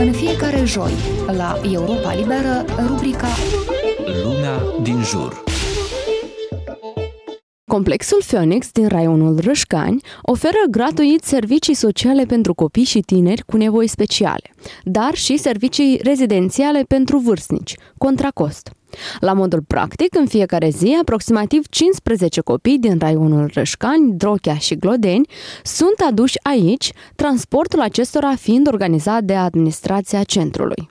În fiecare joi, la Europa Liberă, rubrica Lumea din jur. Complexul Phoenix din raionul Rășcani oferă gratuit servicii sociale pentru copii și tineri cu nevoi speciale, dar și servicii rezidențiale pentru vârstnici, contra cost. La modul practic, în fiecare zi, aproximativ 15 copii din raionul Rășcani, Drochea și Glodeni sunt aduși aici, transportul acestora fiind organizat de administrația centrului.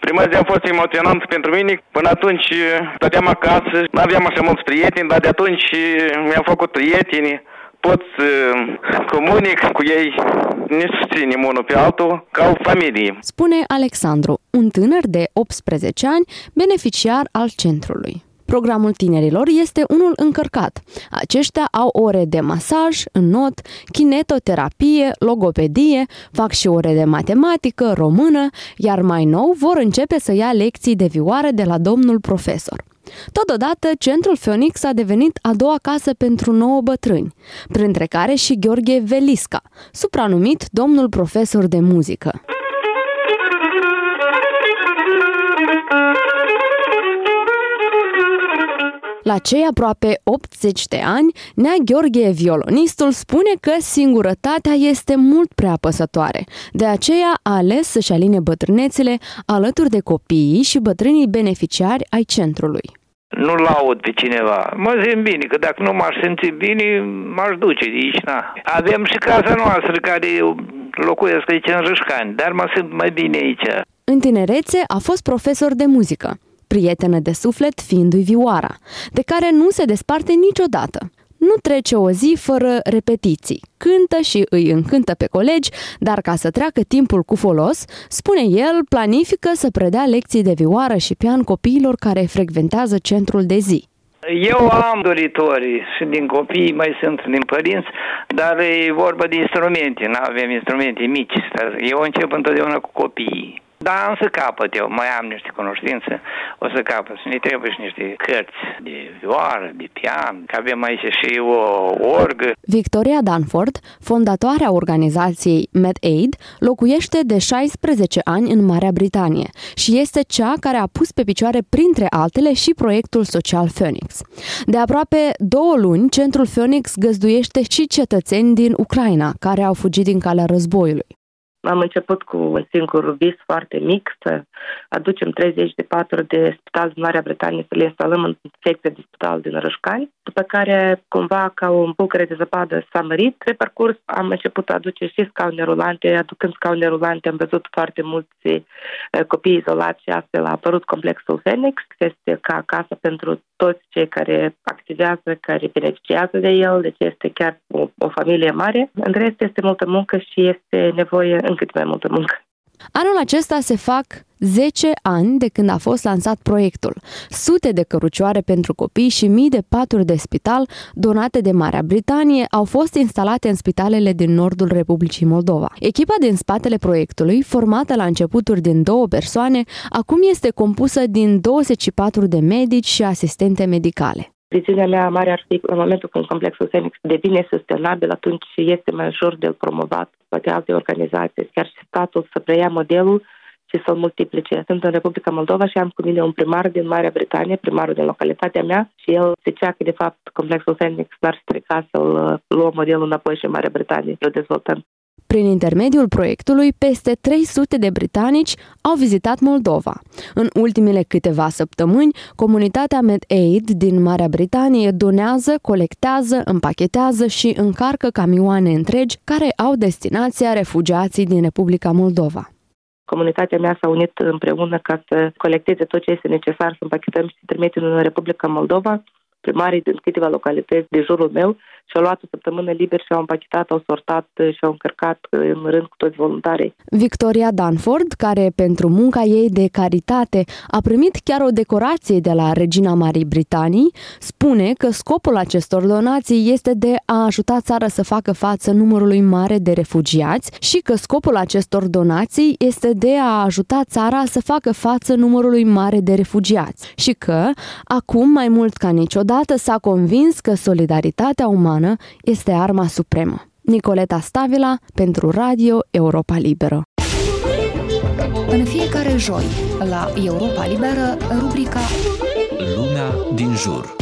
Prima zi a fost emoționant pentru mine. Până atunci stăteam acasă, nu aveam așa mulți prieteni, dar de atunci mi-am făcut prieteni pot să comunic cu ei, ne susținem unul pe altul ca o familie. Spune Alexandru, un tânăr de 18 ani, beneficiar al centrului. Programul tinerilor este unul încărcat. Aceștia au ore de masaj, not, kinetoterapie, logopedie, fac și ore de matematică, română, iar mai nou vor începe să ia lecții de vioară de la domnul profesor. Totodată, centrul Phoenix a devenit a doua casă pentru nouă bătrâni, printre care și Gheorghe Velisca, supranumit domnul profesor de muzică. La cei aproape 80 de ani, Nea Gheorghe, violonistul, spune că singurătatea este mult prea apăsătoare. De aceea a ales să-și aline bătrânețile alături de copiii și bătrânii beneficiari ai centrului. Nu laud pe cineva. Mă simt bine, că dacă nu m-aș simți bine, m-aș duce de aici, na. Avem și casa noastră care locuiesc aici în Râșcani, dar mă simt mai bine aici. În tinerețe a fost profesor de muzică prietenă de suflet fiindu-i vioara, de care nu se desparte niciodată. Nu trece o zi fără repetiții. Cântă și îi încântă pe colegi, dar ca să treacă timpul cu folos, spune el, planifică să predea lecții de vioară și pian copiilor care frecventează centrul de zi. Eu am doritori și din copii, mai sunt din părinți, dar e vorba de instrumente, nu avem instrumente mici. Eu încep întotdeauna cu copiii. Da, am să capăt eu, mai am niște cunoștințe, o să capăt. Și ne trebuie și niște cărți de vioară, de pian, că avem aici și o orgă. Victoria Danford, fondatoarea organizației MedAid, locuiește de 16 ani în Marea Britanie și este cea care a pus pe picioare, printre altele, și proiectul social Phoenix. De aproape două luni, centrul Phoenix găzduiește și cetățeni din Ucraina care au fugit din calea războiului. Am început cu un singur vis foarte mic, să aducem 30 de paturi de spital din Marea Britanie să le instalăm în secția de spital din Rășcani, după care, cumva, ca un bucăre de zăpadă s-a mărit. Pe parcurs am început să aduce și scaune rulante, aducând scaune rulante am văzut foarte mulți eh, copii izolați și astfel a apărut complexul Phoenix. Este ca acasă pentru toți cei care activează, care beneficiază de el, deci este chiar o, o familie mare. În rest este multă muncă și este nevoie încât mai multă muncă. Anul acesta se fac 10 ani de când a fost lansat proiectul. Sute de cărucioare pentru copii și mii de paturi de spital donate de Marea Britanie au fost instalate în spitalele din nordul Republicii Moldova. Echipa din spatele proiectului, formată la începuturi din două persoane, acum este compusă din 24 de medici și asistente medicale. Viziunea mea mare ar fi în momentul când complexul Phoenix devine sustenabil, atunci este mai ușor de promovat poate alte organizații, chiar și statul să preia modelul și să-l multiplice. Sunt în Republica Moldova și am cu mine un primar din Marea Britanie, primarul din localitatea mea și el zicea că de fapt complexul Phoenix n-ar strica să-l luăm modelul înapoi și în Marea Britanie, să dezvoltăm. Prin intermediul proiectului, peste 300 de britanici au vizitat Moldova. În ultimele câteva săptămâni, comunitatea MedAid din Marea Britanie donează, colectează, împachetează și încarcă camioane întregi care au destinația refugiații din Republica Moldova. Comunitatea mea s-a unit împreună ca să colecteze tot ce este necesar să împachetem și să trimitem în Republica Moldova primarii din câteva localități de jurul meu și-au luat o săptămână liber și au împachetat, au sortat și au încărcat în rând cu toți voluntarii. Victoria Danford, care pentru munca ei de caritate a primit chiar o decorație de la Regina Marii Britanii, spune că scopul acestor donații este de a ajuta țara să facă față numărului mare de refugiați și că scopul acestor donații este de a ajuta țara să facă față numărului mare de refugiați și că, acum mai mult ca niciodată, Odată s-a convins că solidaritatea umană este arma supremă. Nicoleta Stavila pentru Radio Europa Liberă. În fiecare joi, la Europa Liberă, rubrica Luna din jur.